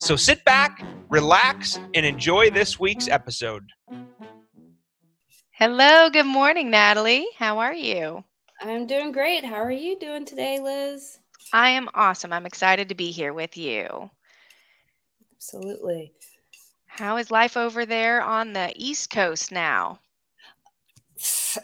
So sit back, relax, and enjoy this week's episode. Hello, good morning, Natalie. How are you? I'm doing great. How are you doing today, Liz? I am awesome. I'm excited to be here with you. Absolutely. How is life over there on the East Coast now?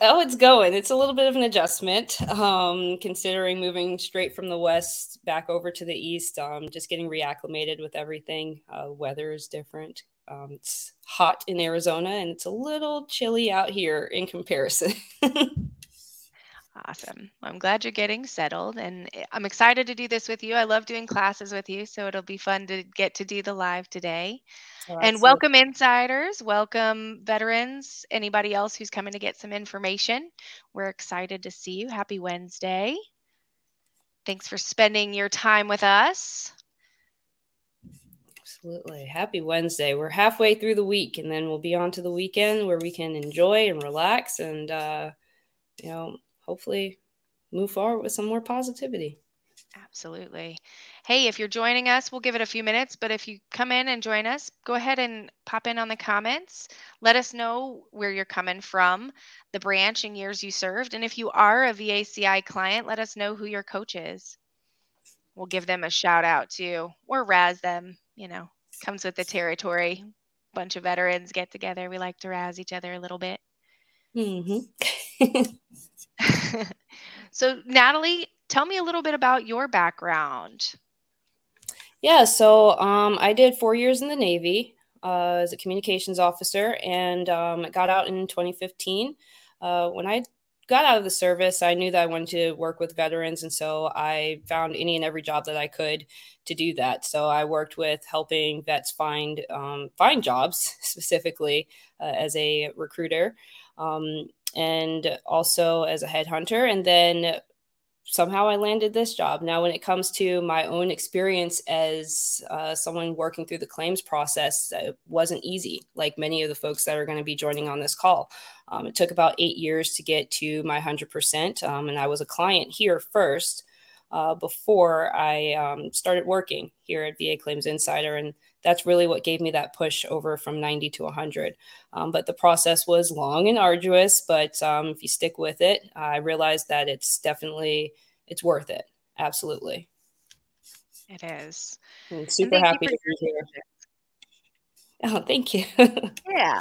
Oh, it's going. It's a little bit of an adjustment, um, considering moving straight from the west back over to the east. Um, just getting reacclimated with everything. Uh, weather is different. Um, it's hot in Arizona, and it's a little chilly out here in comparison. Awesome. I'm glad you're getting settled and eh, I'm excited to do this with you. I love doing classes with you, so it'll be fun to get to do the live today. Oh, and welcome insiders, welcome veterans, anybody else who's coming to get some information. We're excited to see you. Happy Wednesday. Thanks for spending your time with us. Absolutely. Happy Wednesday. We're halfway through the week and then we'll be on to the weekend where we can enjoy and relax and uh you know hopefully move forward with some more positivity. Absolutely. Hey, if you're joining us, we'll give it a few minutes, but if you come in and join us, go ahead and pop in on the comments. Let us know where you're coming from, the branch and years you served. And if you are a VACI client, let us know who your coach is. We'll give them a shout out too, or razz them, you know, comes with the territory. Bunch of veterans get together. We like to razz each other a little bit. Mm-hmm. so, Natalie, tell me a little bit about your background. Yeah, so um, I did four years in the Navy uh, as a communications officer and um, got out in 2015. Uh, when I got out of the service, I knew that I wanted to work with veterans. And so I found any and every job that I could to do that. So I worked with helping vets find, um, find jobs specifically uh, as a recruiter. Um, and also as a headhunter. And then somehow I landed this job. Now, when it comes to my own experience as uh, someone working through the claims process, it wasn't easy, like many of the folks that are going to be joining on this call. Um, it took about eight years to get to my 100%. Um, and I was a client here first uh, before I um, started working here at VA Claims Insider. And that's really what gave me that push over from 90 to 100. Um, but the process was long and arduous. But um, if you stick with it, I realized that it's definitely it's worth it. Absolutely. It is. I'm super happy to be here. Oh, thank you. yeah.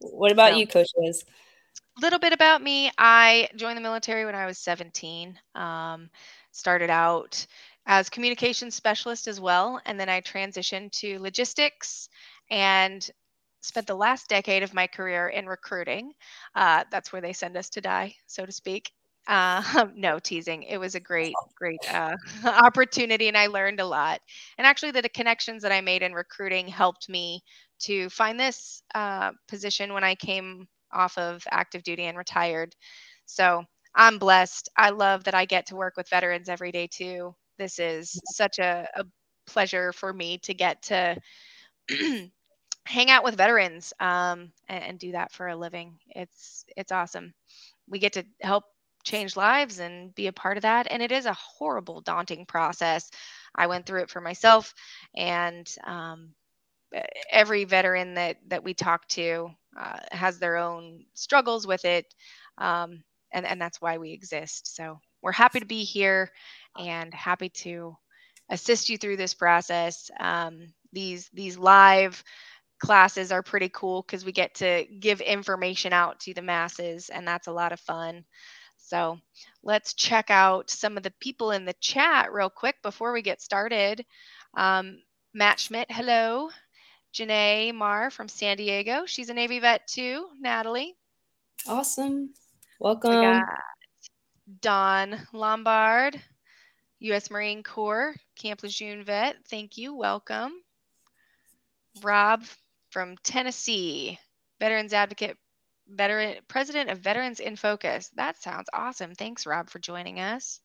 What about so, you, Coach Liz? A little bit about me. I joined the military when I was 17. Um, started out as communication specialist as well. And then I transitioned to logistics and spent the last decade of my career in recruiting. Uh, that's where they send us to die, so to speak. Uh, no teasing. It was a great, great uh, opportunity, and I learned a lot. And actually, the, the, connections that I made in recruiting helped me to find this uh, position when I came off of active duty and retired. So I'm blessed. I love that I get to work with veterans every day too. This is such a, a pleasure for me to get to hang out with veterans um, and, and, do that for a living. It's it's awesome. We get to help change lives and be a part of that. And it is a horrible, daunting process. I went through it for myself, and um, every veteran that that we talk to uh, has their own struggles with it. Um, and, and that's why we exist. So we're happy to be here and happy to assist you through this process. Um, these these live classes are pretty cool because we get to give information out to the masses, and that's a lot of fun. So let's check out some of the people in the chat real quick before we get started. Um, Matt Schmidt, hello. Janae Marr from San Diego. She's a Navy vet too. Natalie. Awesome. Welcome. Don Lombard, U.S. Marine Corps, Camp Lejeune vet. Thank you. Welcome. Rob from Tennessee, Veterans Advocate, veteran president of Veterans in Focus. That sounds awesome. Thanks, Rob, for joining us.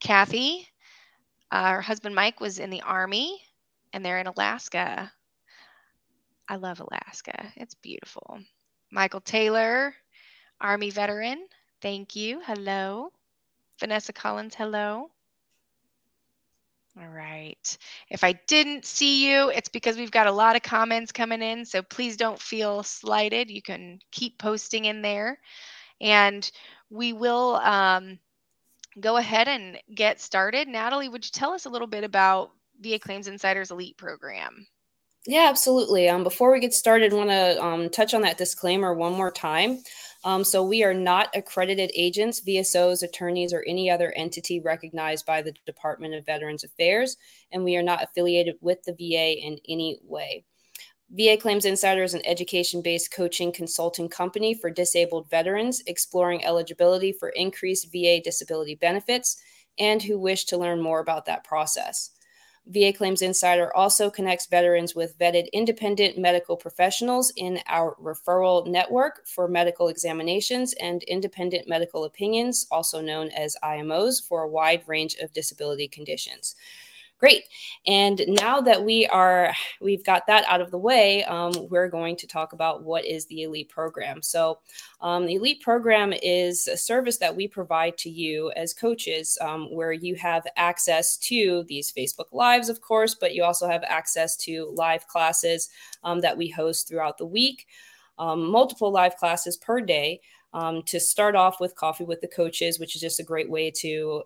Kathy, uh, her husband Mike was in the Army and they're in Alaska. I love Alaska. It's beautiful. Michael Taylor, Army veteran. Thank you. Hello. Vanessa Collins, hello. All right. If I didn't see you, it's because we've got a lot of comments coming in. So please don't feel slighted. You can keep posting in there. And we will um, go ahead and get started. Natalie, would you tell us a little bit about the Claims Insiders Elite program? Yeah, absolutely. Um, before we get started, want to um, touch on that disclaimer one more time. Um, so, we are not accredited agents, VSOs, attorneys, or any other entity recognized by the Department of Veterans Affairs, and we are not affiliated with the VA in any way. VA Claims Insider is an education based coaching consulting company for disabled veterans exploring eligibility for increased VA disability benefits and who wish to learn more about that process. VA Claims Insider also connects veterans with vetted independent medical professionals in our referral network for medical examinations and independent medical opinions, also known as IMOs, for a wide range of disability conditions. Great. And now that we are, we've got that out of the way, um, we're going to talk about what is the Elite Program. So, um, the Elite Program is a service that we provide to you as coaches, um, where you have access to these Facebook Lives, of course, but you also have access to live classes um, that we host throughout the week, um, multiple live classes per day. Um, to start off with coffee with the coaches, which is just a great way to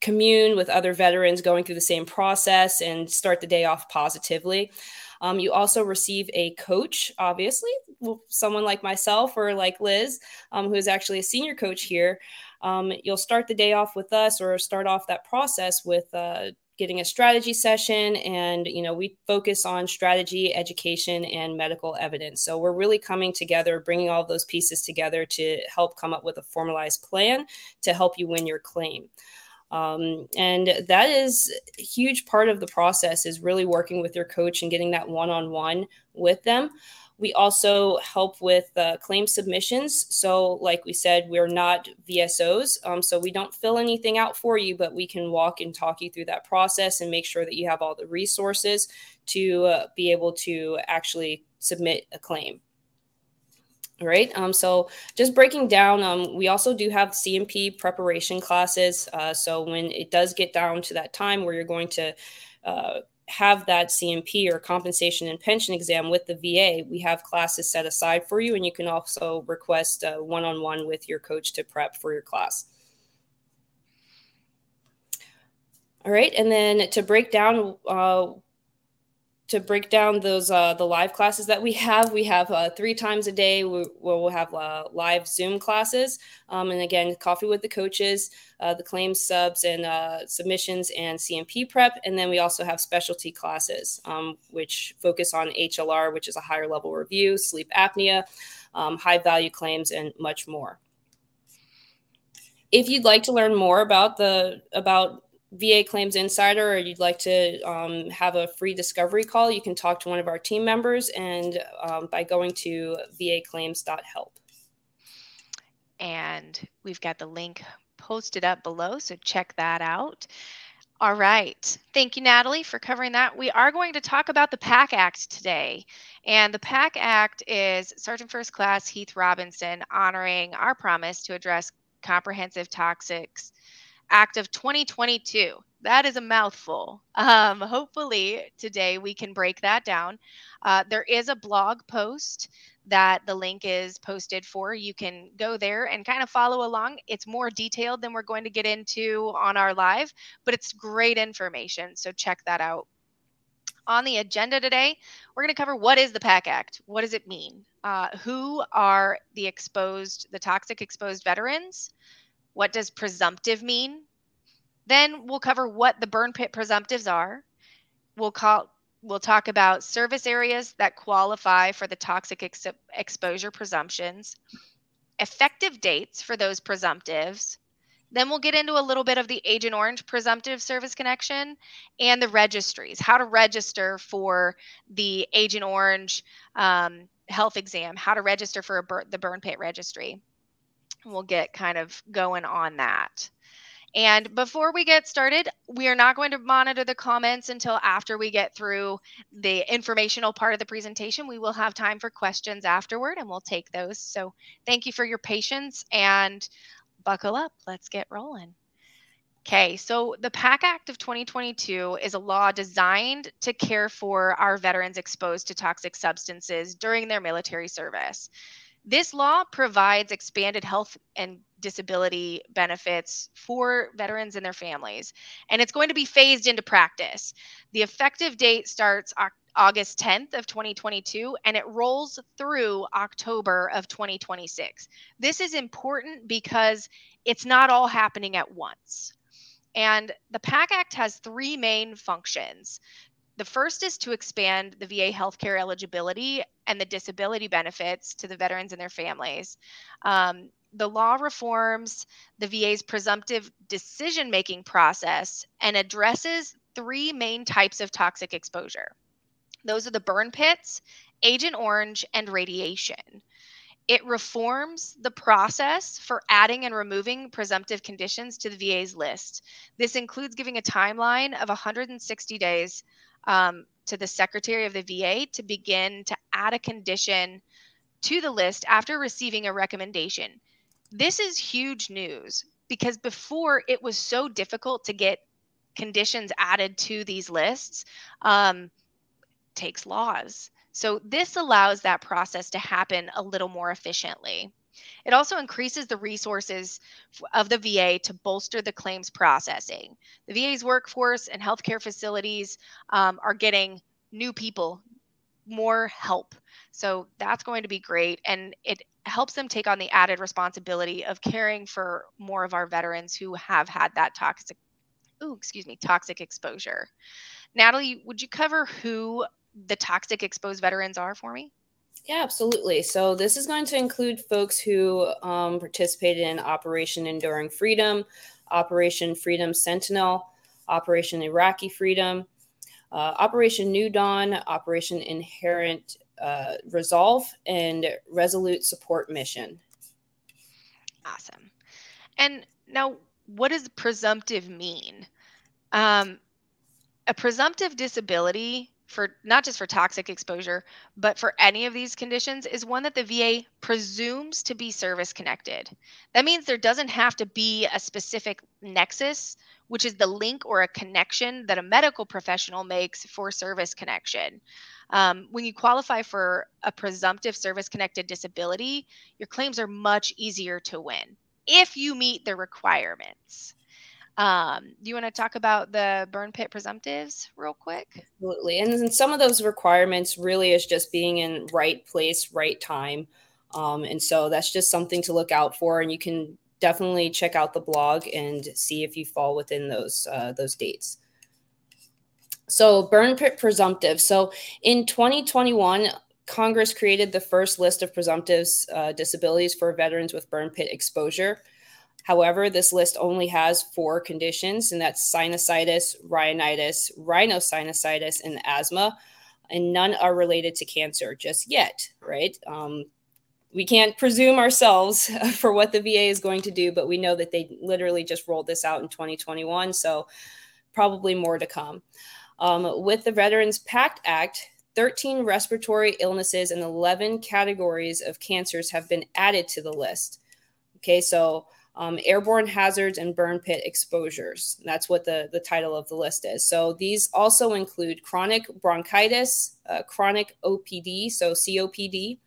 commune with other veterans going through the same process and start the day off positively. Um, you also receive a coach, obviously, someone like myself or like Liz, um, who is actually a senior coach here. Um, you'll start the day off with us or start off that process with uh, getting a strategy session. And, you know, we focus on strategy, education, and medical evidence. So we're really coming together, bringing all those pieces together to help come up with a formalized plan to help you win your claim. Um, and that is a huge part of the process is really working with your coach and getting that one-on-one with them. We also help with uh, claim submissions. So like we said we're not vsos um, so we don't fill anything out for you but we can walk and talk you through that process and make sure that you have all the resources to uh, be able to actually submit a claim right? Um, so just breaking down um, we also do have C&P preparation classes uh, so when it does get down to that time where you're going to uh, have that C&P or compensation and pension exam with the va we have classes set aside for you and you can also request uh, one-on-one with your coach to prep for your class. All right and then to break down uh, to break down those uh, the live classes that we have. We have uh, three times a day where we'll have uh, live zoom classes um, and again coffee with the coaches uh, the claims subs and uh, submissions and C&P prep. And then we also have specialty classes um, which focus on hlr which is a higher level review sleep apnea um, high value claims and much more. If you'd like to learn more about the about VA Claims Insider or you'd like to um, have a free discovery call, you can talk to one of our team members and um, by going to vaclaims.help. And we've got the link posted up below, so check that out. All right. Thank you, Natalie, for covering that. We are going to talk about the PACT Act today. And the PACT Act is Sergeant First Class Heath Robinson honoring our promise to address comprehensive toxics Act of 2022. That is a mouthful. Um, hopefully, today we can break that down. Uh, there is a blog post that the link is posted for. You can go there and kind of follow along. It's more detailed than we're going to get into on our live, but it's great information. So check that out. On the agenda today, we're going to cover what is the PACT Act? What does it mean? Uh, who are the exposed, the toxic exposed veterans? What does presumptive mean? Then we'll cover what the burn pit presumptives are. We'll call we'll talk about service areas that qualify for the toxic ex- exposure presumptions, effective dates for those presumptives, Then we'll get into a little bit of the Agent Orange presumptive service connection and the registries, how to register for the Agent Orange um, health exam, how to register for bur- the burn pit registry. We'll get kind of going on that. And before we get started, we are not going to monitor the comments until after we get through the informational part of the presentation. We will have time for questions afterward and we'll take those. So thank you for your patience and buckle up. Let's get rolling. Okay, so the PACT Act of 2022 is a law designed to care for our veterans exposed to toxic substances during their military service. This law provides expanded health and disability benefits for veterans and their families, and it's going to be phased into practice. The effective date starts August 10th of 2022 and it rolls through October of 2026. This is important because it's not all happening at once. And the PACT Act has three main functions. The first is to expand the VA healthcare eligibility and the disability benefits to the veterans and their families. Um, the law reforms the VA's presumptive decision making process and addresses three main types of toxic exposure. Those are the burn pits, Agent Orange, and radiation. It reforms the process for adding and removing presumptive conditions to the VA's list. This includes giving a timeline of 160 days um, to the Secretary of the VA to begin to add a condition to the list after receiving a recommendation. This is huge news because before it was so difficult to get conditions added to these lists. Um, takes laws. So this allows that process to happen a little more efficiently. It also increases the resources of the VA to bolster the claims processing. The VA's workforce and healthcare facilities um, are getting new people, more help. So that's going to be great. And it helps them take on the added responsibility of caring for more of our veterans who have had that toxic, oh, excuse me, toxic exposure. Natalie, would you cover who the toxic exposed veterans are for me? Yeah, absolutely. So this is going to include folks who um, participated in Operation Enduring Freedom, Operation Freedom Sentinel, Operation Iraqi Freedom, uh, Operation New Dawn, Operation Inherent uh, Resolve, and Resolute Support Mission. Awesome. And now, what does presumptive mean? Um, a presumptive disability for not just for toxic exposure, but for any of these conditions is one that the VA presumes to be service connected. That means there doesn't have to be a specific nexus, which is the link or a connection that a medical professional makes for service connection. Um, when you qualify for a presumptive service connected disability, your claims are much easier to win if you meet the requirements. Um, do you want to talk about the burn pit presumptives real quick? Absolutely. And some of those requirements really is just being in right place, right time. Um, and so that's just something to look out for. And you can definitely check out the blog and see if you fall within those uh, those dates. So burn pit presumptive. So in 2021, Congress created the first list of presumptives uh, disabilities for veterans with burn pit exposure. However, this list only has four conditions, and that's sinusitis, rhinitis, rhinosinusitis, and asthma. And none are related to cancer just yet, right? Um, we can't presume ourselves for what the VA is going to do, but we know that they literally just rolled this out in 2021. So, probably more to come. Um, with the Veterans PACT Act, 13 respiratory illnesses and 11 categories of cancers have been added to the list. Okay, so um, airborne hazards and burn pit exposures. That's what the, the title of the list is. So these also include chronic bronchitis, uh, chronic OPD, so COPD,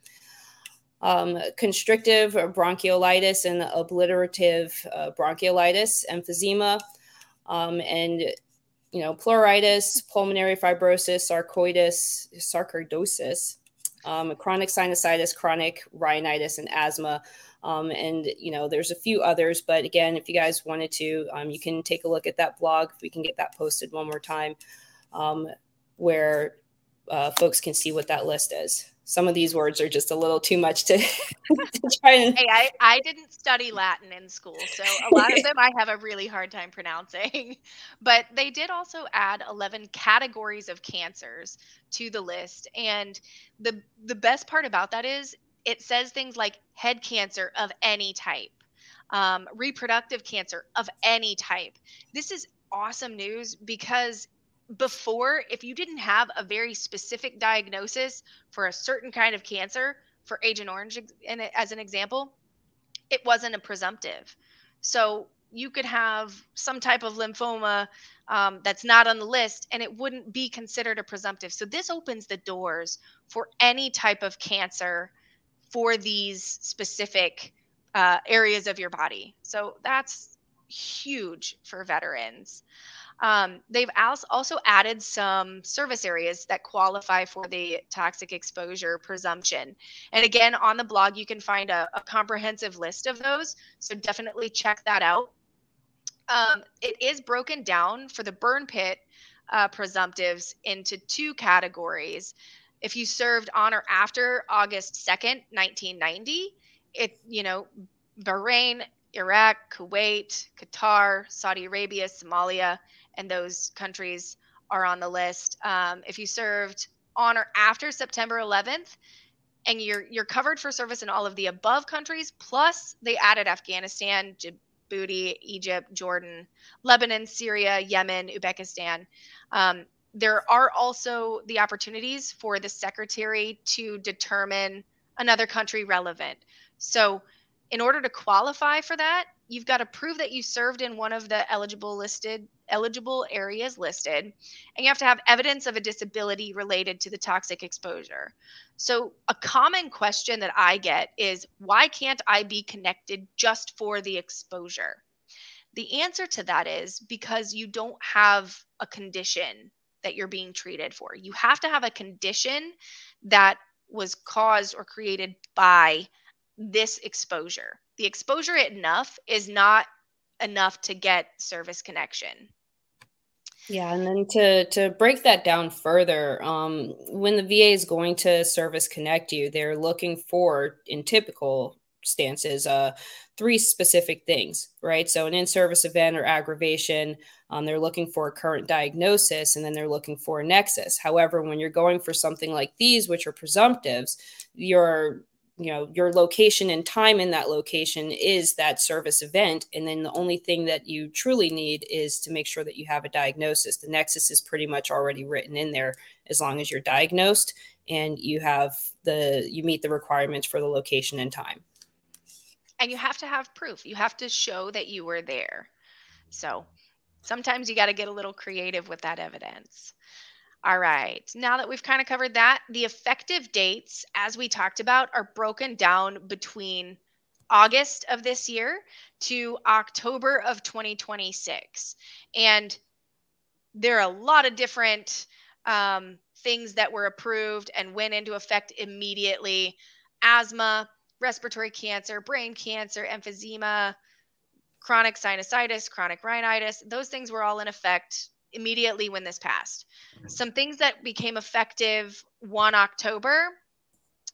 um, constrictive bronchiolitis and obliterative uh, bronchiolitis, emphysema, um, and you know pleuritis, pulmonary fibrosis, sarcoidosis, sarcoidosis, um, chronic sinusitis, chronic rhinitis, and asthma. Um, and you know, there's a few others, but again, if you guys wanted to, um, you can take a look at that blog. We can get that posted one more time, um, where uh, folks can see what that list is. some of these words are just a little too much to, to try and. Hey, I, I didn't study Latin in school, so a lot of them I have a really hard time pronouncing. But they did also add 11 categories of cancers to the list. And the the best part about that is it says things like head cancer of any type, um, reproductive cancer of any type. This is awesome news because before, if you didn't have a very specific diagnosis for a certain kind of cancer, for Agent Orange as an example, it wasn't a presumptive. So you could have some type of lymphoma um, that's not on the list and it wouldn't be considered a presumptive. So this opens the doors for any type of cancer for these specific uh, areas of your body. So that's huge for veterans. Um, they've also added some service areas that qualify for the toxic exposure presumption. And again, on the blog, you can find a, a comprehensive list of those. So definitely check that out. Um, it is broken down for the burn pit uh, presumptives into two categories. If you served on or after August 2nd, 1990, it, you know, Bahrain, Iraq, Kuwait, Qatar, Saudi Arabia, Somalia, and those countries are on the list. Um, if you served on or after September 11th, and you're you're covered for service in all of the above countries, plus they added Afghanistan, Djibouti, Egypt, Jordan, Lebanon, Syria, Yemen, Uzbekistan. Um, there are also the opportunities for the secretary to determine another country relevant. So, in order to qualify for that, you've got to prove that you served in one of the eligible listed eligible areas listed, and you have to have evidence of a disability related to the toxic exposure. So, a common question that I get is why can't I be connected just for the exposure? The answer to that is because you don't have a condition that you're being treated for. You have to have a condition that was caused or created by this exposure. The exposure enough is not enough to get service connection. Yeah, and then to to break that down further, um, when the VA is going to service connect you, they're looking for in typical stances uh, three specific things, right? So an in-service event or aggravation, um, they're looking for a current diagnosis, and then they're looking for a nexus. However, when you're going for something like these, which are presumptives, you're you know your location and time in that location is that service event and then the only thing that you truly need is to make sure that you have a diagnosis. The nexus is pretty much already written in there as long as you're diagnosed and you have the you meet the requirements for the location and time. And you have to have proof. You have to show that you were there. So sometimes you got to get a little creative with that evidence all right. Now that we've kind of covered that, the effective dates, as we talked about, are broken down between August of this year to October of 2026. And there are a lot of different um, things that were approved and went into effect immediately asthma, respiratory cancer, brain cancer, emphysema, chronic sinusitis, chronic rhinitis. Those things were all in effect immediately when this passed. Mm-hmm. Some things that became effective 1 October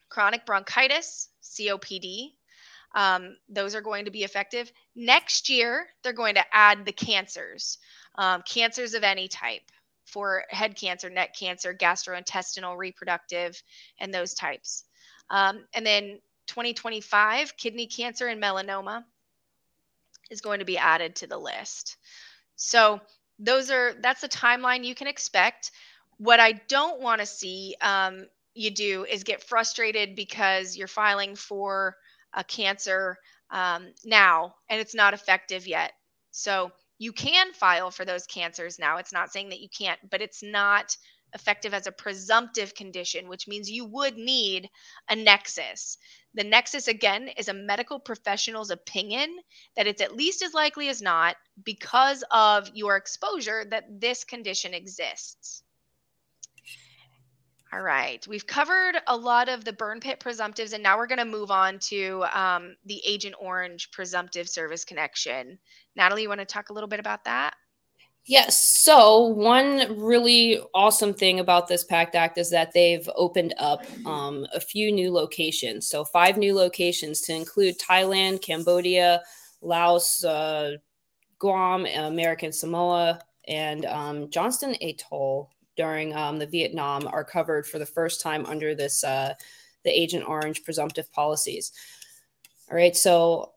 chronic bronchitis, COPD. Um, those are going to be effective. Next year, they're going to add the cancers, um, cancers of any type for head cancer, neck cancer, gastrointestinal, reproductive, and those types. Um, and then 2025, kidney cancer and melanoma is going to be added to the list. So those are that's the timeline you can expect. What I don't want to see um, you do is get frustrated because you're filing for a cancer um, now and it's not effective yet. So you can file for those cancers now. It's not saying that you can't, but it's not effective as a presumptive condition, which means you would need a nexus. The nexus, again, is a medical professional's opinion that it's at least as likely as not because of your exposure that this condition exists. All right, we've covered a lot of the burn pit presumptives, and now we're going to move on to um, the Agent Orange presumptive service connection. Natalie, you want to talk a little bit about that? Yes. So, one really awesome thing about this PACT Act is that they've opened up um, a few new locations. So, five new locations to include Thailand, Cambodia, Laos, uh, Guam, American Samoa, and um, Johnston Atoll during um, the Vietnam are covered for the first time under this uh, the Agent Orange presumptive policies. All right. So,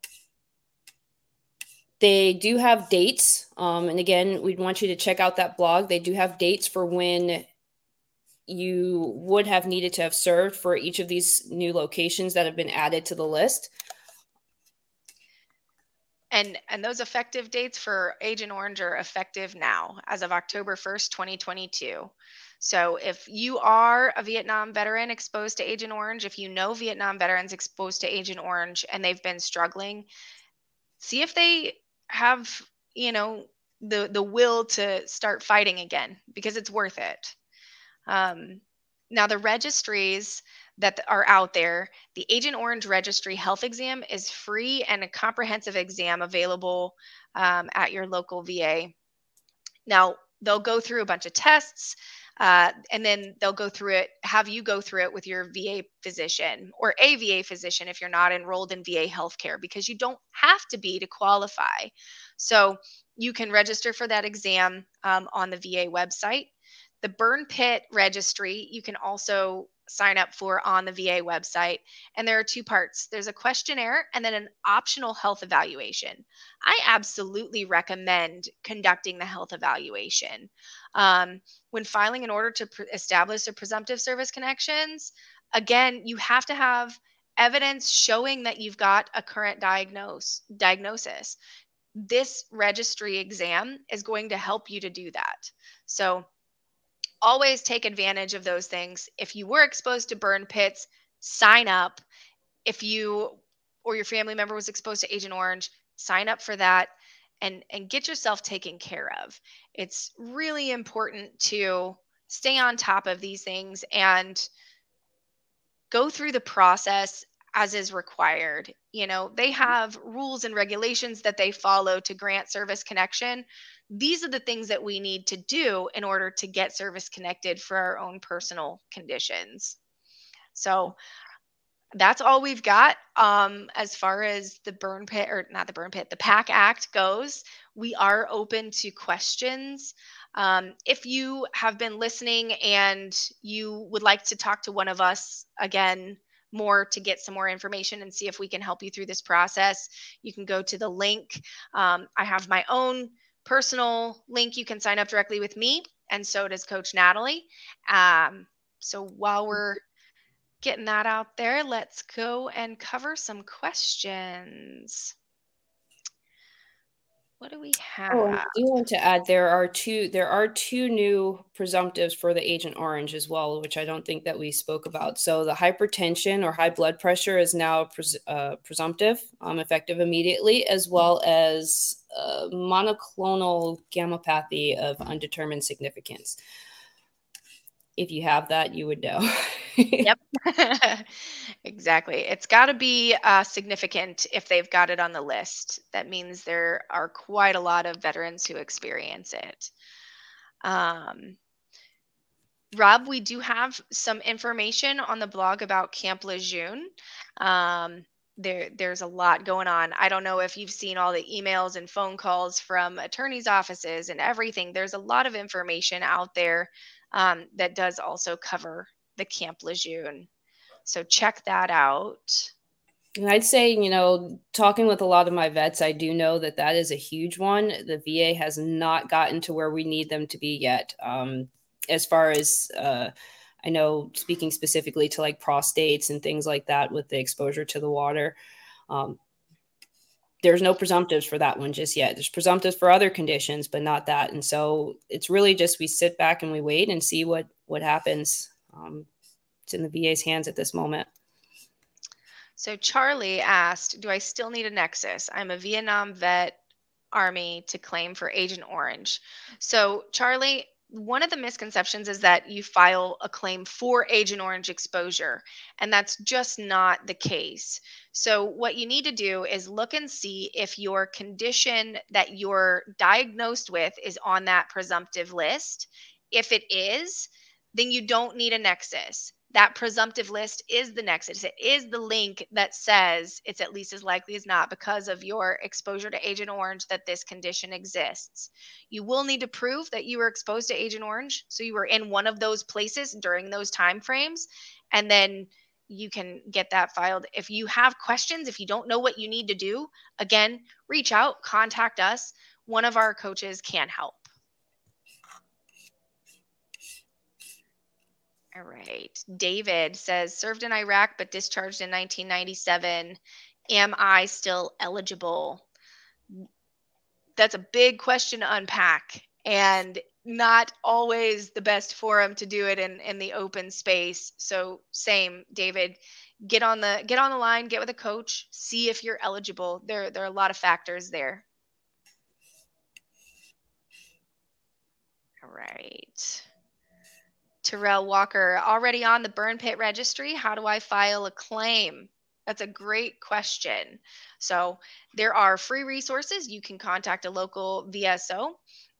they do have dates. Um, and again, we'd want you to check out that blog. They do have dates for when you would have needed to have served for each of these new locations that have been added to the list. And and those effective dates for Agent Orange are effective now as of October 1st, 2022. So if you are a Vietnam veteran exposed to Agent Orange, if you know Vietnam veterans exposed to Agent Orange and they've been struggling, see if they have you know the the will to start fighting again because it's worth it. Um, now the registries that are out there the agent orange registry health exam is free and a comprehensive exam available um, at your local va now they'll go through a bunch of tests uh, and then they'll go through it, have you go through it with your VA physician or a VA physician if you're not enrolled in VA healthcare, because you don't have to be to qualify. So you can register for that exam um, on the VA website. The burn pit registry, you can also sign up for on the VA website. And there are two parts there's a questionnaire and then an optional health evaluation. I absolutely recommend conducting the health evaluation. Um, when filing an order to establish a presumptive service connections, again, you have to have evidence showing that you've got a current diagnose, diagnosis. This registry exam is going to help you to do that. So, always take advantage of those things. If you were exposed to burn pits, sign up. If you or your family member was exposed to Agent Orange, sign up for that and and get yourself taken care of. It's really important to stay on top of these things and go through the process as is required. You know, they have rules and regulations that they follow to grant service connection these are the things that we need to do in order to get service connected for our own personal conditions. So that's all we've got um, as far as the burn pit or not the burn pit, the PACT Act goes. We are open to questions. Um, if you have been listening and you would like to talk to one of us again, more to get some more information and see if we can help you through this process, you can go to the link. Um, I have my own personal link. You can sign up directly with me, and so does Coach Natalie. Um, so while we're getting that out there, let's go and cover some questions. What do we have? Oh, I do want to add there are two there are two new presumptives for the Agent Orange as well, which I don't think that we spoke about. So the hypertension or high blood pressure is now pres- uh, presumptive, um, effective immediately, as well as uh, monoclonal gammopathy of undetermined significance if you have that, you would know. yep. exactly. It's got to be uh, significant if they've got it on the list. That means there are quite a lot of veterans who experience it. Um, Rob, we do have some information on the blog about Camp Lejeune. Um, there, there's a lot going on. I don't know if you've seen all the emails and phone calls from attorneys' offices and everything. There's a lot of information out there um, that does also cover the Camp Lejeune. So check that out. And I'd say, you know, talking with a lot of my vets, I do know that that is a huge one. The VA has not gotten to where we need them to be yet. Um, as far as uh, I know, speaking specifically to like prostates and things like that with the exposure to the water, um, there's no presumptives for that one just yet. There's presumptives for other conditions, but not that. And so it's really just we sit back and we wait and see what what happens. Um, it's in the VA's hands at this moment. So Charlie asked, "Do I still need a nexus? I'm a Vietnam vet, Army to claim for Agent Orange." So Charlie, one of the misconceptions is that you file a claim for Agent Orange exposure, and that's just not the case. So, what you need to do is look and see if your condition that you're diagnosed with is on that presumptive list. If it is, then you don't need a nexus that presumptive list is the nexus. It is the link that says it's at least as likely as not because of your exposure to Agent Orange that this condition exists. You will need to prove that you were exposed to Agent Orange, so you were in one of those places during those time frames, and then you can get that filed. If you have questions, if you don't know what you need to do, again, reach out, contact us. One of our coaches can help. All right. David says served in Iraq but discharged in 1997. Am I still eligible? That's a big question to unpack and not always the best forum to do it in in the open space. So same, David, get on the get on the line, get with a coach, see if you're eligible. There there are a lot of factors there. All right. Terrell Walker, already on the burn pit registry. How do I file a claim? That's a great question. So, there are free resources. You can contact a local VSO.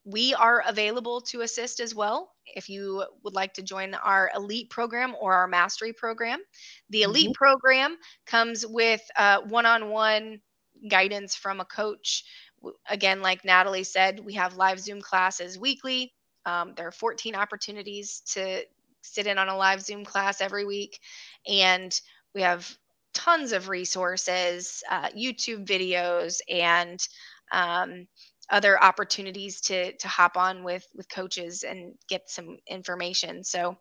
We are available to assist as well if you would like to join our elite program or our mastery program. The elite mm-hmm. program comes with one on one guidance from a coach. Again, like Natalie said, we have live Zoom classes weekly. Um, there are 14 opportunities to sit in on a live Zoom class every week. And we have tons of resources, uh, YouTube videos, and um, other opportunities to to hop on with with coaches and get some information. So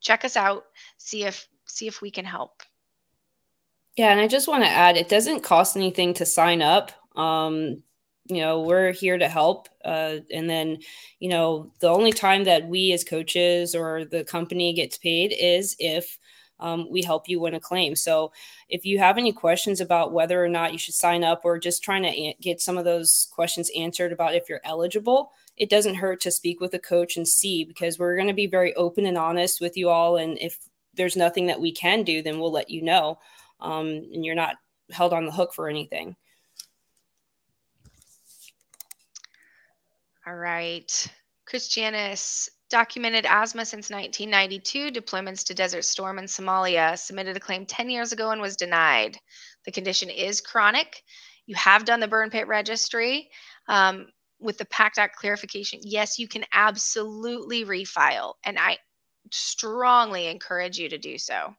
check us out, see if see if we can help. Yeah, and I just want to add, it doesn't cost anything to sign up. Um, you know we're here to help uh, and then you know the only time that we as coaches or the company gets paid is if um, we help you win a claim. So if you have any questions about whether or not you should sign up or just trying to a- get some of those questions answered about if you're eligible it doesn't hurt to speak with a coach and see because we're going to be very open and honest with you all and if there's nothing that we can do then we'll let you know um, and you're not held on the hook for anything All right. Christianis documented asthma since 1992, deployments to Desert Storm in Somalia, submitted a claim 10 years ago and was denied. The condition is chronic. You have done the burn pit registry. Um, with the PACT Act clarification, yes, you can absolutely refile. And I strongly encourage you to do so.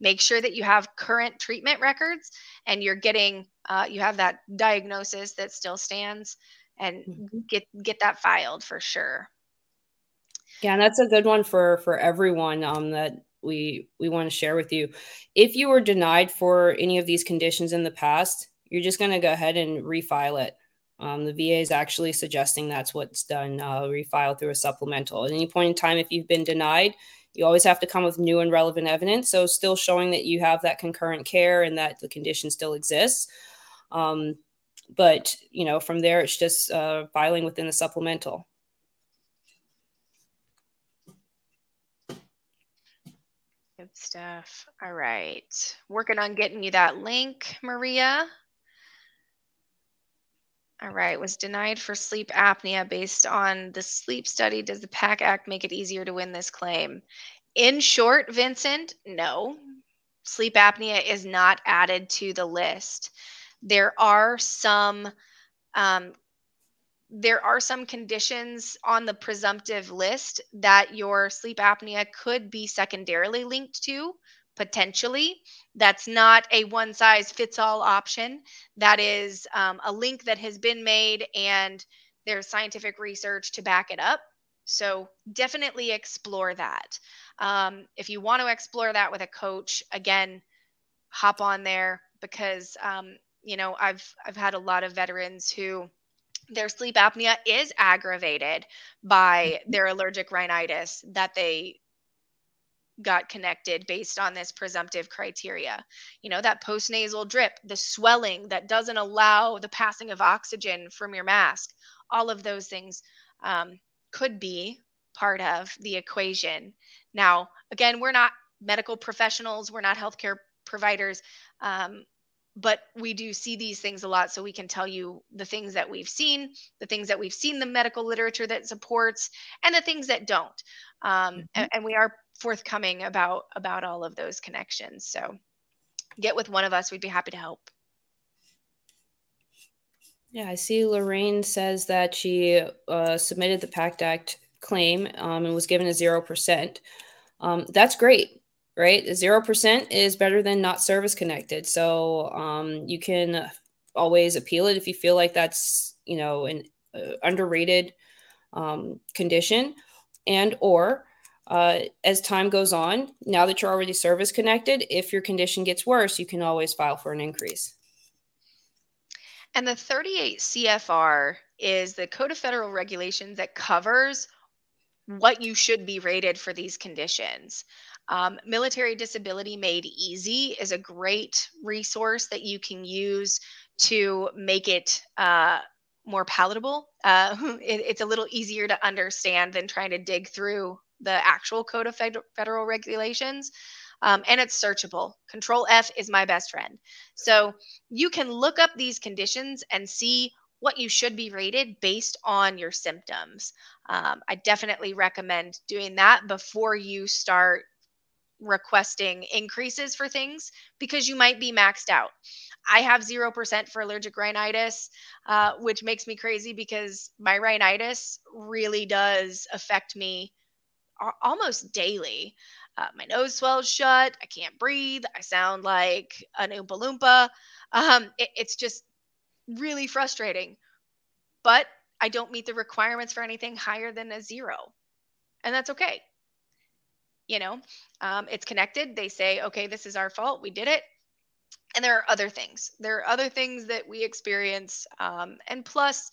Make sure that you have current treatment records and you're getting, uh, you have that diagnosis that still stands and mm-hmm. get get that filed for sure. Yeah, and that's a good one for for everyone um, that we we want to share with you. If you were denied for any of these conditions in the past, you're just going to go ahead and refile it. Um, the VA is actually suggesting that's what's done. Uh, refile through a supplemental. At any point in time, if you've been denied, you always have to come with new and relevant evidence. So, still showing that you have that concurrent care and that the condition still exists. Um, but you know from there it's just uh, filing within the supplemental. Good stuff. All right. Working on getting you that link maria. All right. Was denied for sleep apnea based on the sleep study. Does the PACT Act make it easier to win this claim? In short vincent no. Sleep apnea is not added to the list there are some um, there are some conditions on the presumptive list that your sleep apnea could be secondarily linked to potentially. That's not a one size fits all option. That is um, a link that has been made and there's scientific research to back it up. So definitely explore that. Um, if you want to explore that with a coach again hop on there because um, you know i've i've had a lot of veterans who their sleep apnea is aggravated by mm-hmm. their allergic rhinitis that they got connected based on this presumptive criteria. You know, that postnasal drip, the swelling that doesn't allow the passing of oxygen from your mask, all of those things um, could be part of the equation. Now, again, we're not medical professionals, we're not healthcare providers, um, but we do see these things a lot. So we can tell you the things that we've seen, the things that we've seen the medical literature that supports, and the things that don't. Um, mm-hmm. and, and we are forthcoming about about all of those connections. So get with one of us. We'd be happy to help. Yeah, I see Lorraine says that she uh, submitted the PACT Act claim um, and was given a 0%. Um, that's great, right? 0% is better than not service connected. So um, you can always appeal it if you feel like that's, you know, an uh, underrated um, condition and or uh, as time goes on, now that you're already service connected, if your condition gets worse, you can always file for an increase. And the 38 CFR is the Code of Federal Regulations that covers what you should be rated for these conditions. Um, Military Disability Made Easy is a great resource that you can use to make it uh, more palatable. Uh, it, it's a little easier to understand than trying to dig through the actual code of fed- federal regulations. Um, and it's searchable. Control F is my best friend. So you can look up these conditions and see what you should be rated based on your symptoms. Um, I definitely recommend doing that before you start requesting increases for things because you might be maxed out. I have 0% for allergic rhinitis, uh, which makes me crazy because my rhinitis really does affect me almost daily. Uh, my nose swells shut. I can't breathe. I sound like an Oompa Loompa. Um, it, it's just really frustrating. But I don't meet the requirements for anything higher than a zero. And that's okay. You know, um, it's connected. They say, okay, this is our fault. We did it. And there are other things. There are other things that we experience. Um, and plus,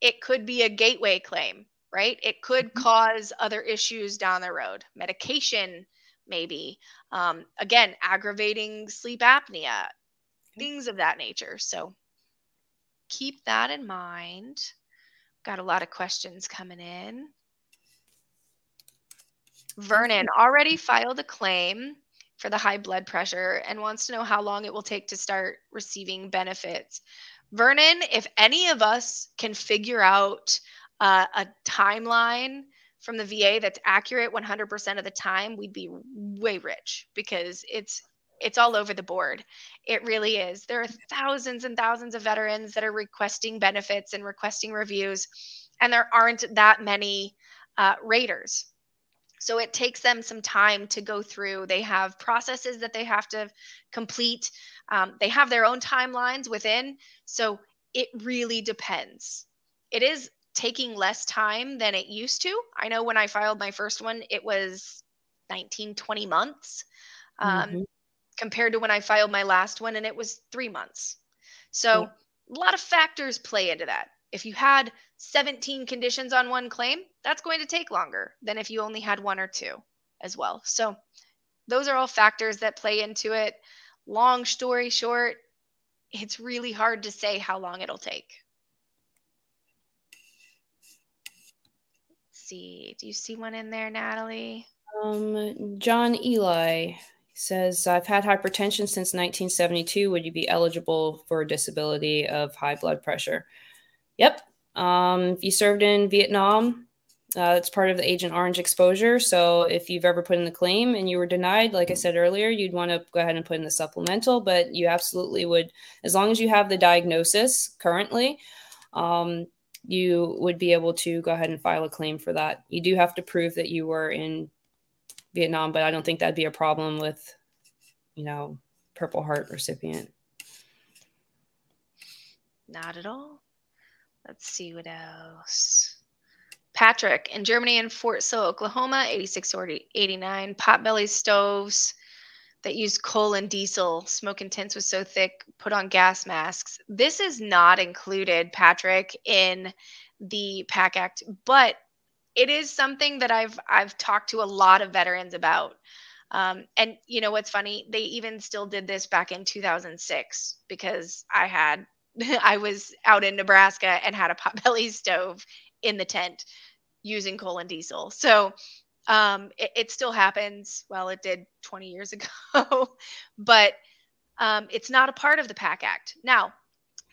it could be a gateway claim right? It could mm-hmm. cause other issues down the road. Medication, maybe. Um, again, aggravating sleep apnea, things of that nature. So keep that in mind. Got a lot of questions coming in. Vernon already filed a claim for the high blood pressure and wants to know how long it will take to start receiving benefits. Vernon, if any of us can figure out uh, a timeline from the VA that's accurate 100% of the time, we'd be way rich because it's it's all over the board. It really is. There are thousands and thousands of veterans that are requesting benefits and requesting reviews, and there aren't that many uh, raters. So it takes them some time to go through. They have processes that they have to complete. Um, they have their own timelines within. So it really depends. It is taking less time than it used to. I know when I filed my first one, it was 19, 20 months um, mm-hmm. compared to when I filed my last one, and it was three months. So yeah. a lot of factors play into that. If you had 17 conditions on one claim, that's going to take longer than if you only had one or two as well. So those are all factors that play into it. Long story short, it's really hard to say how long it'll take. Let's see. Do you see one in there, Natalie? Um, John Eli says, I've had hypertension since 1972. Would you be eligible for a disability of high blood pressure? Yep. Um, if you served in Vietnam, uh, it's part of the Agent Orange exposure. So if you've ever put in the claim and you were denied, like I said earlier, you'd want to go ahead and put in the supplemental, but you absolutely would, as long as you have the diagnosis currently, um, you would be able to go ahead and file a claim for that. You do have to prove that you were in Vietnam, but I don't think that'd be a problem with, you know, Purple Heart recipient. Not at all. Let's see what else. Patrick in Germany and Fort Sill, Oklahoma, 86 or 89. Potbelly stoves that use coal and diesel. Smoke tents was so thick, put on gas masks. This is not included, Patrick, in the PACT Act, but it is something that I've I've talked to a lot of veterans about. Um, and you know what's funny? They even still did this back in 2006 because I had I was out in Nebraska and had a potbelly stove in the tent using colon diesel. So um, it, it, still happens. Well, it did 20 years ago, but um, it's not a part of the PACT Act. Now,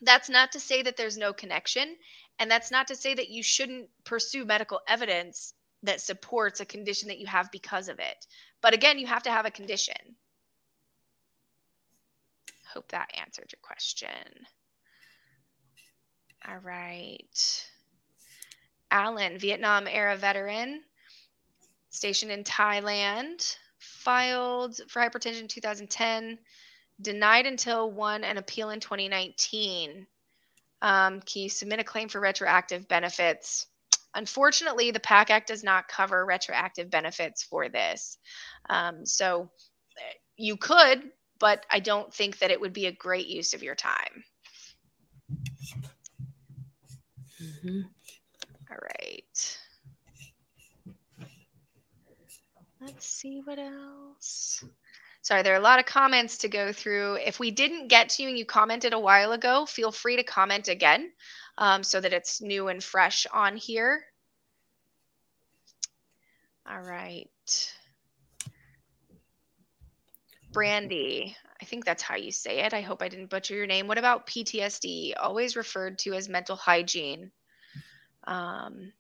that's not to say that there's no connection, and that's not to say that you shouldn't pursue medical evidence that supports a condition that you have because of it. But again, you have to have a condition. Hope that answered your question. All right. Alan, Vietnam era veteran, stationed in Thailand, filed for hypertension in 2010, denied until won an appeal in 2019. Um, can you submit a claim for retroactive benefits? Unfortunately, the PACT Act does not cover retroactive benefits for this. Um, so eh, you could, but I don't think that it would be a great use of your time. Mm-hmm. All right. Let's see what else. Sorry, there are a lot of comments to go through. If we didn't get to you and you commented a while ago, feel free to comment again um, so that it's new and fresh on here. All right. Brandy, I think that's how you say it. I hope I didn't butcher your name. What about PTSD? Always referred to as mental hygiene. Um,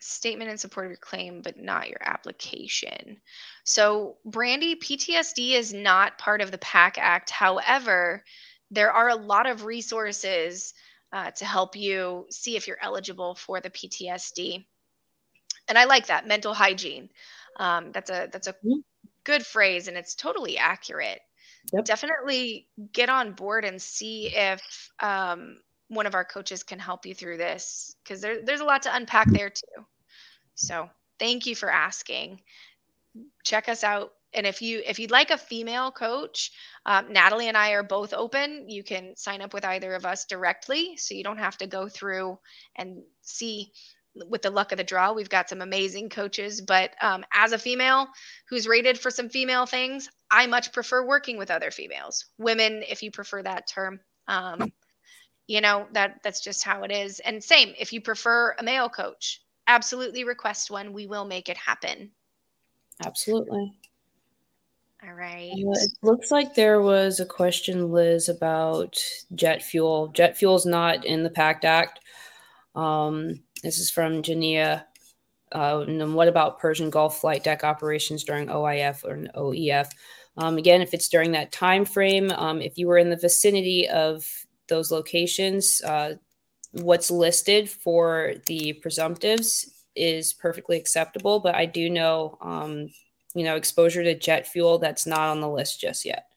statement in support of your claim, but not your application. So, Brandy, PTSD is not part of the PACT Act. However, there are a lot of resources uh, to help you see if you're eligible for the PTSD. And I like that mental hygiene. Um, that's a that's a mm-hmm. Good phrase, and it's totally accurate. Yep. Definitely get on board and see if um, one of our coaches can help you through this because there, there's a lot to unpack there too. So thank you for asking. Check us out. And if you if you'd like a female coach, um, Natalie and I are both open. You can sign up with either of us directly, so you don't have to go through and see. With the luck of the draw, we've got some amazing coaches. But um, as a female who's rated for some female things, I much prefer working with other females, women, if you prefer that term. Um, you know that that's just how it is. And same, if you prefer a male coach, absolutely request one. We will make it happen. Absolutely. All right. Uh, it looks like there was a question, Liz, about jet fuel. Jet fuel is not in the PACT Act. Um, this is from Jania. Uh, and then what about Persian Gulf flight deck operations during OIF or OEF? Um, again, if it's during that time frame, um, if you were in the vicinity of those locations, uh, what's listed for the presumptives is perfectly acceptable, but I do know, um, you know, exposure to jet fuel that's not on the list just yet.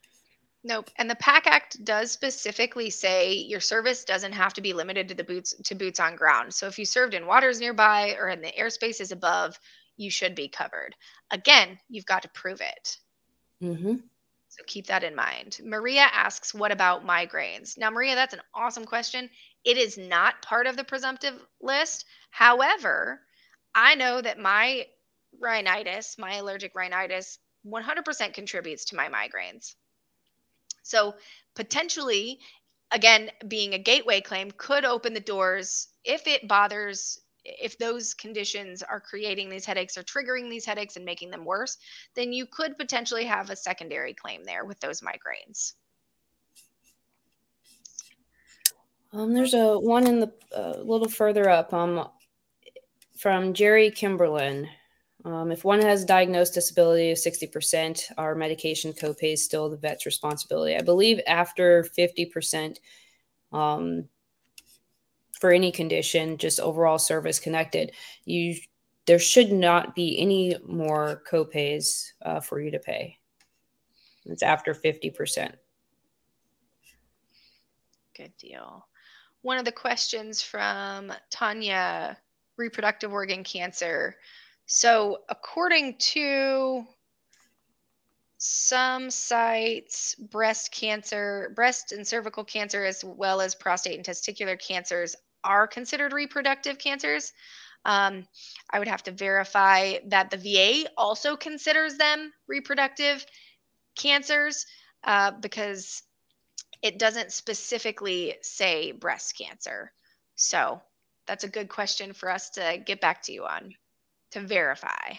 Nope. And the PACT Act does specifically say your service doesn't have to be limited to the boots to boots on ground. So if you served in waters nearby or in the airspaces above, you should be covered. Again, you've got to prove it. Mm-hmm. So keep that in mind. Maria asks, what about migraines? Now, Maria, that's an awesome question. It is not part of the presumptive list. However, I know that my rhinitis, my allergic rhinitis, 100% contributes to my migraines. So potentially, again, being a gateway claim could open the doors if it bothers if those conditions are creating these headaches or triggering these headaches and making them worse, then you could potentially have a secondary claim there with those migraines. Um, there's a one in the a uh, little further up um, from Jerry Kimberlin. Um, if one has diagnosed disability of 60%, our medication copay is still the vet's responsibility. I believe after 50%, um, for any condition, just overall service connected, you there should not be any more copays uh, for you to pay. It's after 50%. Good deal one of the questions from Tanya reproductive organ cancer. So, according to some sites, breast cancer, breast and cervical cancer, as well as prostate and testicular cancers, are considered reproductive cancers. Um, I would have to verify that the VA also considers them reproductive cancers uh, because it doesn't specifically say breast cancer. So that's a good question for us to get back to you on to verify.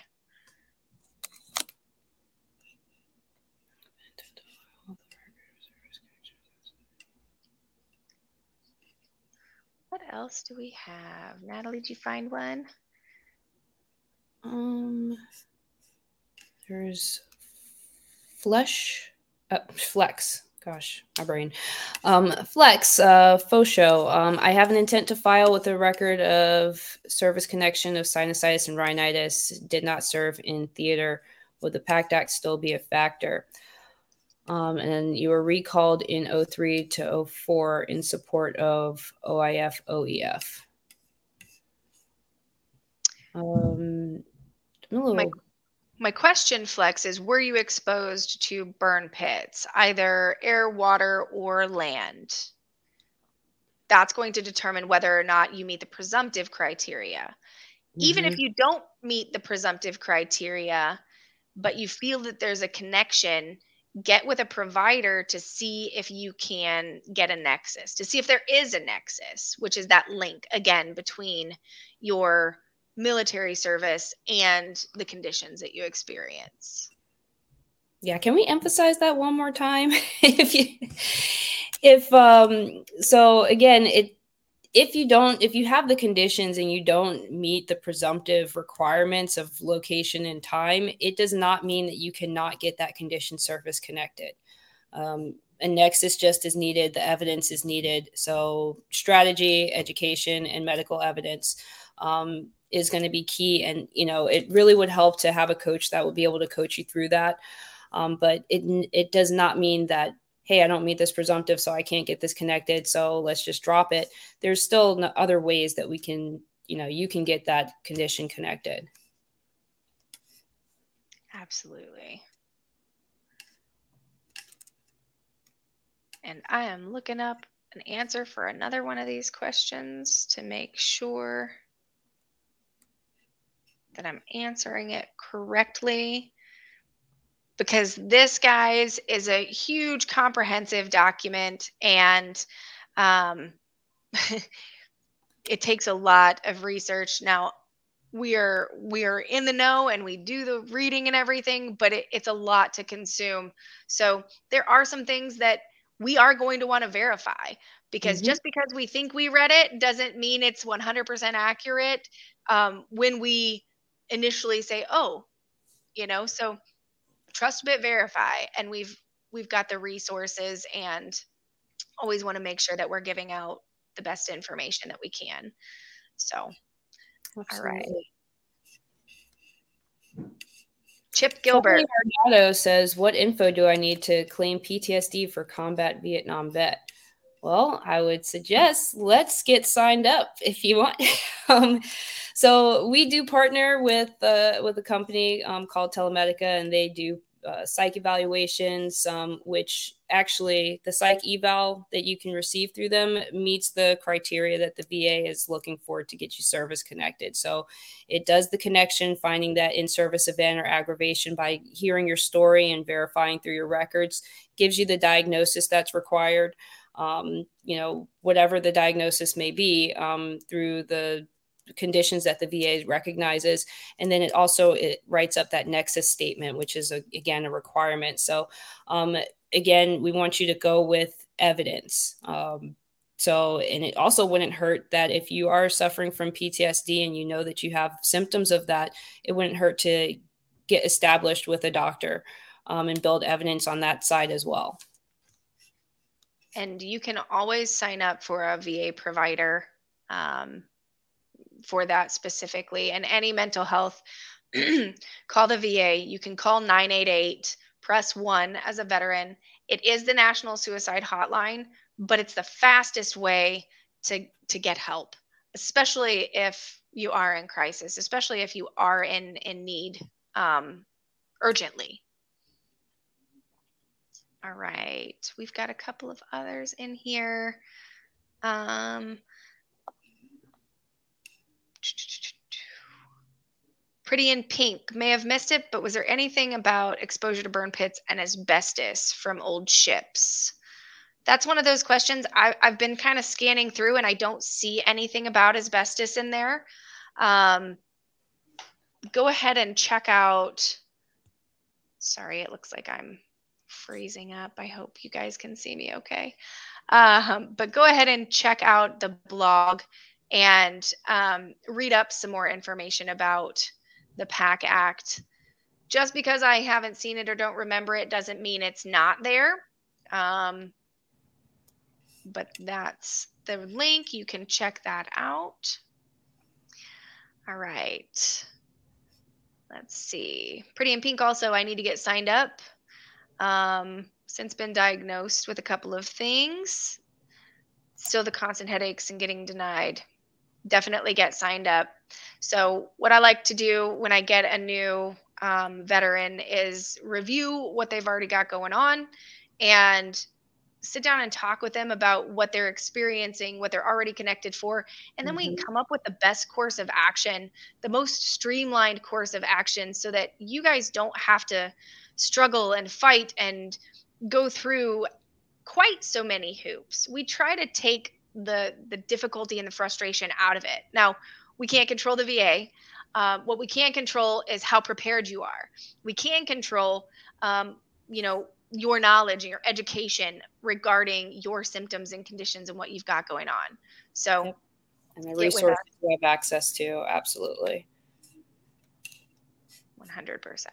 What else do we have? Natalie, did you find one? Um, there's flesh, uh, flex. Gosh, my brain. Um, flex, uh, faux show. Um, I have an intent to file with a record of service connection of sinusitis and rhinitis. Did not serve in theater. Would the PACT Act still be a factor? Um, and you were recalled in 03 to 04 in support of OIF OEF. Um, little... my, my question, Flex, is were you exposed to burn pits, either air, water, or land? That's going to determine whether or not you meet the presumptive criteria. Mm-hmm. Even if mm-hmm. you don't meet the presumptive criteria, but you feel that there's a connection, get with a provider to see if you can get a nexus, to see if there is a nexus, which is that link again between your military service and the conditions that you experience. Yeah, can we emphasize that one more time? if you if um so again, it if you don't if you have the conditions and you don't meet the presumptive requirements of location and time it does not mean that you cannot get that condition service connected um, a nexus just is needed the evidence is needed so strategy education and medical evidence um, is going to be key and you know it really would help to have a coach that would be able to coach you through that um, but it it does not mean that hey, I don't meet this presumptive, so I can't get this connected. So let's just drop it. There's still other ways that we can, you know, you can get that condition connected. Absolutely. And I am looking up an answer for another one of these questions to make sure that I'm answering it correctly. Because this guys is a huge comprehensive document and um, it takes a lot of research. Now we are we are in the know and we do the reading and everything but it, it's a lot to consume. So there are some things that we are going to want to verify because mm-hmm. just because we think we read it doesn't mean it's 100% accurate. Um, when we initially say oh you know so trust but verify and we've we've got the resources and always want to make sure that we're giving out the best information that we can so Absolutely. all right Chip Gilbert. Says, What info do I need to claim PTSD for combat Vietnam vet? Well, I would suggest let's get signed up if you want. um, so we do partner with uh, with a company um, called Telemedica, and they do uh, psych evaluations, um, which actually the psych eval that you can receive through them meets the criteria that the VA is looking for to get you service connected. So it does the connection, finding that in service event or aggravation by hearing your story and verifying through your records, gives you the diagnosis that's required. Um, you know, whatever the diagnosis may be, um, through the conditions that the VA recognizes, and then it also it writes up that nexus statement, which is a, again a requirement. So um, again, we want you to go with evidence. Um, so, and it also wouldn't hurt that if you are suffering from PTSD and you know that you have symptoms of that, it wouldn't hurt to get established with a doctor um, and build evidence on that side as well. And you can always sign up for a VA provider um, for that specifically. And any mental health, call the VA. You can call 988, press one as a veteran. It is the National Suicide Hotline, but it's the fastest way to, to get help, especially if you are in crisis, especially if you are in, in need um, urgently. All right, we've got a couple of others in here. Um, Pretty in pink. May have missed it, but was there anything about exposure to burn pits and asbestos from old ships? that's one of those questions I, have been kind of scanning through and I don't see anything about asbestos in there. Um, go ahead and check out. Sorry, it looks like I'm freezing up. I hope you guys can see me okay. Um, but go ahead and check out the blog and um, read up some more information about the PACT Act. Just because I haven't seen it or don't remember it doesn't mean it's not there. Um, but that's the link. You can check that out. All right. Let's see. Pretty in Pink also, I need to get signed up. Um, since been diagnosed with a couple of things. Still the constant headaches and getting denied. Definitely get signed up. So, what I like to do when I get a new um, veteran is review what they've already got going on and sit down and talk with them about what they're experiencing, what they're already connected for, and then mm-hmm. we come up with the best course of action, the most streamlined course of action so that you guys don't have to struggle and fight and go through quite so many hoops. We try to take the the difficulty and the frustration out of it. Now, we can't control the VA. Uh, what we can control is how prepared you are. We can control, um, you know, your knowledge and your education regarding your symptoms and conditions and what you've got going on. So, and the resources you have access to, absolutely. 100%.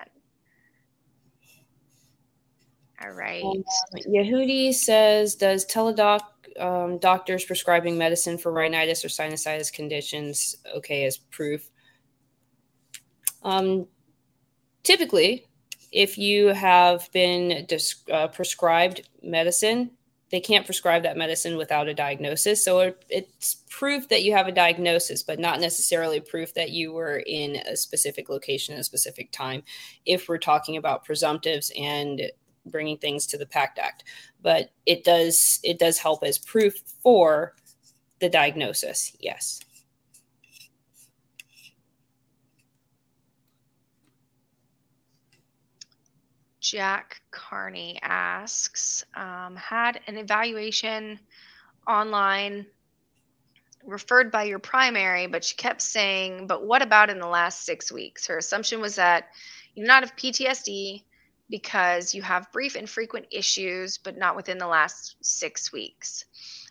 All right. Um, Yehudi says, does Teladoc um, doctors prescribing medicine for rhinitis or sinusitis conditions okay as proof? Um, typically, if you have been dis- uh, prescribed medicine, they can't prescribe that medicine without a diagnosis. So it, it's proof that you have a diagnosis, but not necessarily proof that you were in a specific location at a specific time. If we're talking about presumptives and bringing things to the PACT Act, but it does it does help as proof for the diagnosis. Yes. Jack Carney asks, um, had an evaluation online referred by your primary, but she kept saying, but what about in the last six weeks? Her assumption was that you not have PTSD because you have brief and frequent issues, but not within the last six weeks.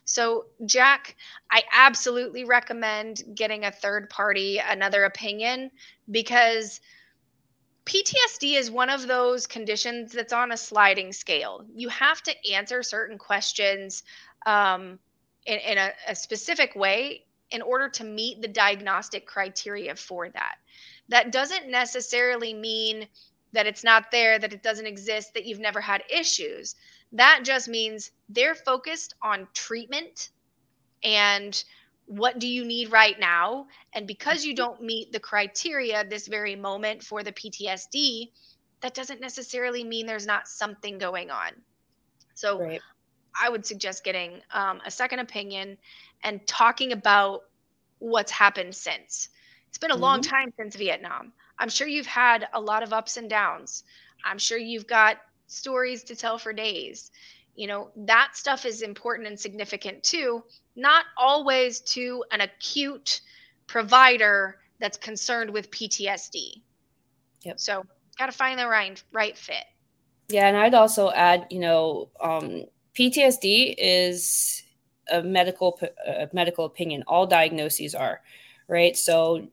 So, Jack, I absolutely recommend getting a third party, another opinion, because PTSD is one of those conditions that's on a sliding scale. You have to answer certain questions um, in, in a, a specific way in order to meet the diagnostic criteria for that. That doesn't necessarily mean that it's not there, that it doesn't exist, that you've never had issues. That just means they're focused on treatment and what do you need right now? And because you don't meet the criteria this very moment for the PTSD, that doesn't necessarily mean there's not something going on. So right. I would suggest getting um, a second opinion and talking about what's happened since. It's been a mm-hmm. long time since Vietnam. I'm sure you've had a lot of ups and downs. I'm sure you've got stories to tell for days. You know that stuff is important and significant too not always to an acute provider that's concerned with ptsd yep. so got to find the right right fit. Yeah and i'd also add you know um, ptsd is a medical a medical opinion. All diagnoses are right? So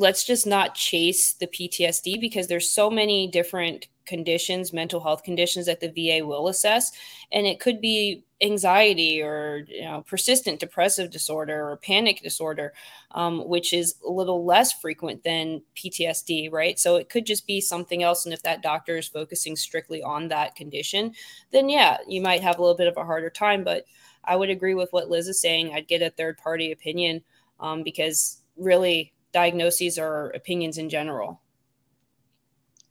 let's just not chase the ptsd because there's so many different conditions, mental health conditions that the VA will assess. And it could be anxiety or you know, persistent depressive disorder or panic disorder, um, which is a little less frequent than PTSD, right? So it could just be something else. And if that doctor is focusing strictly on that condition, then yeah, you might have a little bit of a harder time. But I would agree with what Liz is saying. I'd get a third party opinion um, because really diagnoses or opinions in general.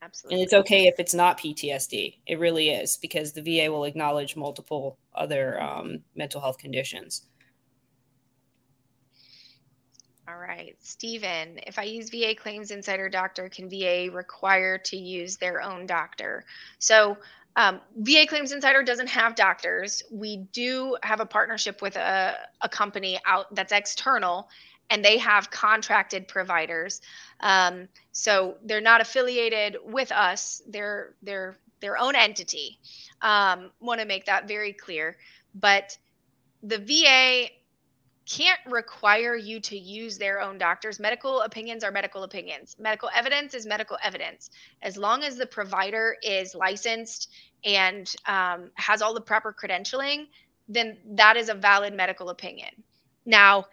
Absolutely. And it's okay if it's not PTSD. It really is because the VA will acknowledge multiple other um, mental health conditions. All right. Stephen, if I use VA Claims Insider Doctor, can VA require to use their own doctor? So um, VA Claims Insider doesn't have doctors. We do have a partnership with a, a company out that's external, and they have contracted providers. Um, so they're not affiliated with us. They're they're their own entity. Um, Want to make that very clear. But the VA can't require you to use their own doctors. Medical opinions are medical opinions. Medical evidence is medical evidence. As long as the provider is licensed and um, has all the proper credentialing, then that is a valid medical opinion. Now,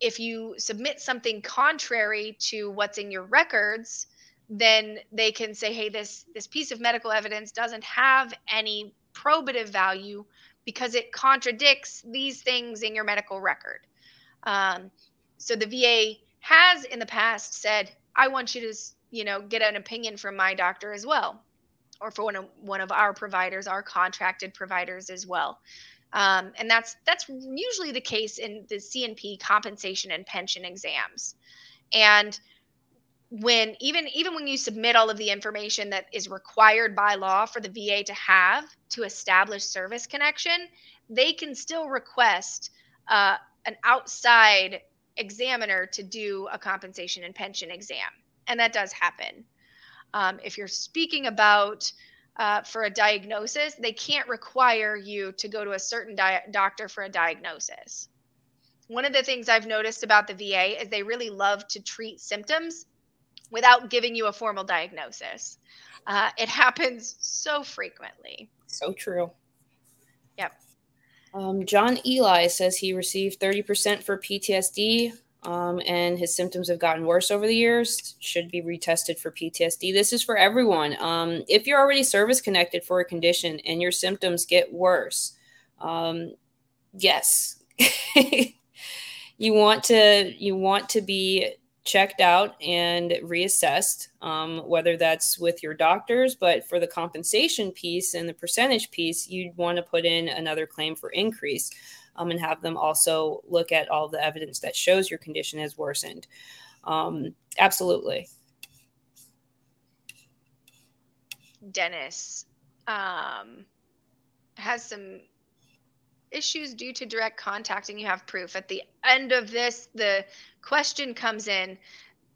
if you submit something contrary to what's in your records, then they can say, "Hey, this this piece of medical evidence doesn't have any probative value because it contradicts these things in your medical record. Um, so the VA has in the past said, I want you to, you know, get an opinion from my doctor as well, or for one of one of our providers, our contracted providers as well. Um, and that's that's usually the case in the C&P compensation and pension exams. And when even even when you submit all of the information that is required by law for the VA to have to establish service connection, they can still request uh, an outside examiner to do a compensation and pension exam, and that does happen. Um, if you're speaking about uh, for a diagnosis, they can't require you to go to a certain di- doctor for a diagnosis. One of the things I've noticed about the VA is they really love to treat symptoms without giving you a formal diagnosis. Uh, it happens so frequently. So true. Yep. Um, John Eli says he received 30% for PTSD um, and his symptoms have gotten worse over the years. Should be retested for PTSD. This is for everyone. Um, if you're already service connected for a condition and your symptoms get worse, um, yes. you want to you want to be checked out and reassessed, um, whether that's with your doctors, but for the compensation piece and the percentage piece, you'd want to put in another claim for increase um, and have them also look at all the evidence that shows your condition has worsened. Um, absolutely. Dennis um, has some issues due to direct contact and you have proof. At the end of this, the question comes in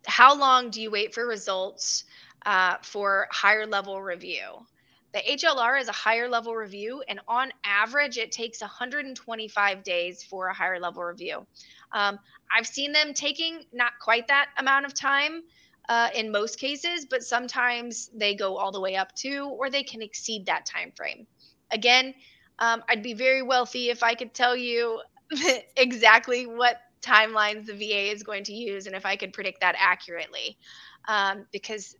how long do you wait for results uh, for higher level review? The HLR is a higher level review, and on average, it takes 125 days for a higher level review. Um, I've seen them taking not quite that amount of time uh, in most cases, but sometimes they go all the way up to, or they can exceed that time frame. Again, um, I'd be very wealthy if I could tell you exactly what timelines the VA is going to use and if I could predict that accurately, um, because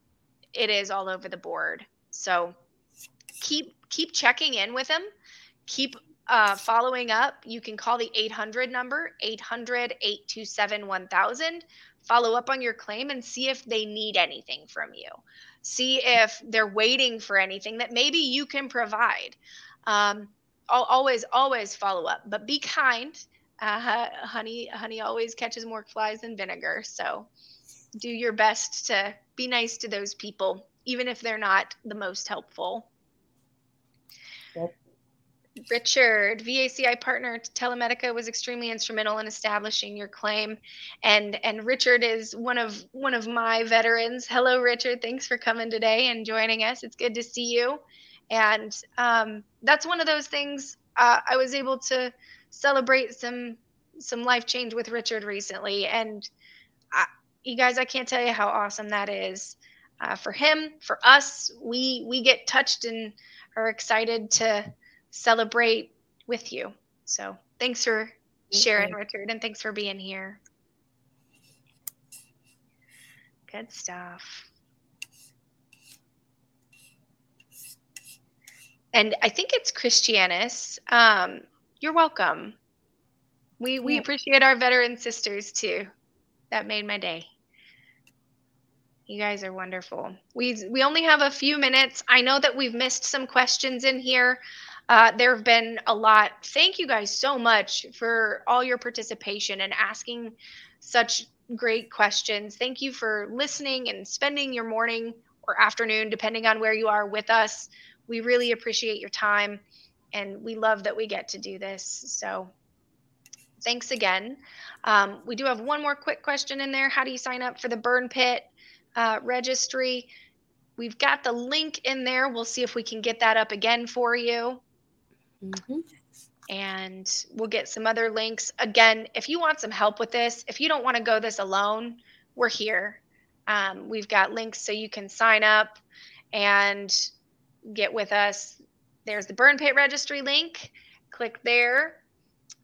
it is all over the board. So keep keep checking in with them. Keep uh, following up. You can call the 800 number 800 827 1000. Follow up on your claim and see if they need anything from you. See if they're waiting for anything that maybe you can provide. Um, always always follow up but be kind uh, honey honey always catches more flies than vinegar so do your best to be nice to those people even if they're not the most helpful. Richard, VACI partner Telemedica was extremely instrumental in establishing your claim, and and Richard is one of one of my veterans. Hello, Richard. Thanks for coming today and joining us. It's good to see you and um, that's one of those things uh, i was able to celebrate some some life change with richard recently and I, you guys i can't tell you how awesome that is uh, for him for us we we get touched and are excited to celebrate with you so thanks for sharing richard and thanks for being here good stuff and I think it's Christianis. Um, you're welcome. We we yeah. appreciate our veteran sisters too. That made my day. You guys are wonderful. We we only have a few minutes. I know that we've missed some questions in here. Uh, there have been a lot. Thank you guys so much for all your participation and asking such great questions. Thank you for listening and spending your morning or afternoon, depending on where you are with us we really appreciate your time and we love that we get to do this. So thanks again. Um, we do have one more quick question in there. How do you sign up for the burn pit uh, registry? We've got the link in there. We'll see if we can get that up again for you. Mm-hmm. And we'll get some other links. Again, if you want some help with this, if you don't want to go this alone, we're here. Um, we've got links so you can sign up and get with us. There's the Burn Pit Registry link. Click there.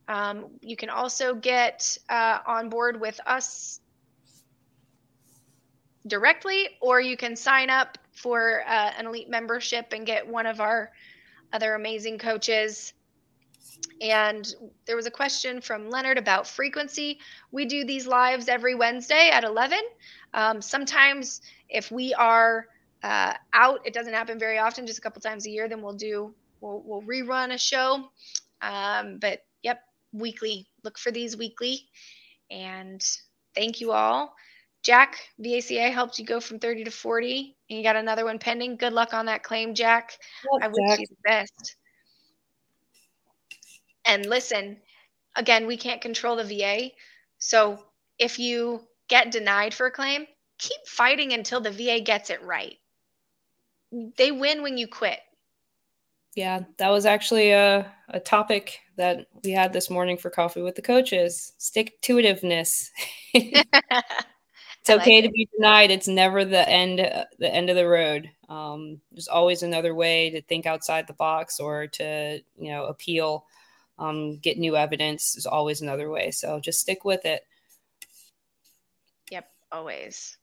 Um, you can also get uh, on board with us directly, or you can sign up for uh, an elite membership and get one of our other amazing coaches. And there was a question from Leonard about frequency. We do these lives every Wednesday at 11. Um, sometimes, if we are uh, out, it doesn't happen very often, just a couple times a year, then we'll do, we'll, we'll rerun a show. Um, but yep, weekly. Look for these weekly. And thank you all. Jack, VACA helped you go from 30 to 40, and you got another one pending. Good luck on that claim, Jack. I wish Jack. you the best. And listen, again, we can't control the VA. So if you get denied for a claim, keep fighting until the VA gets it right. They win when you quit. Yeah, that was actually a, a topic that we had this morning for coffee with the coaches. Stick to itiveness. it's okay to be denied. It's never the end the end of the road. Um, there's always another way to think outside the box or to you know appeal, um, get new evidence. There's always another way. So just stick with it. Yep, always.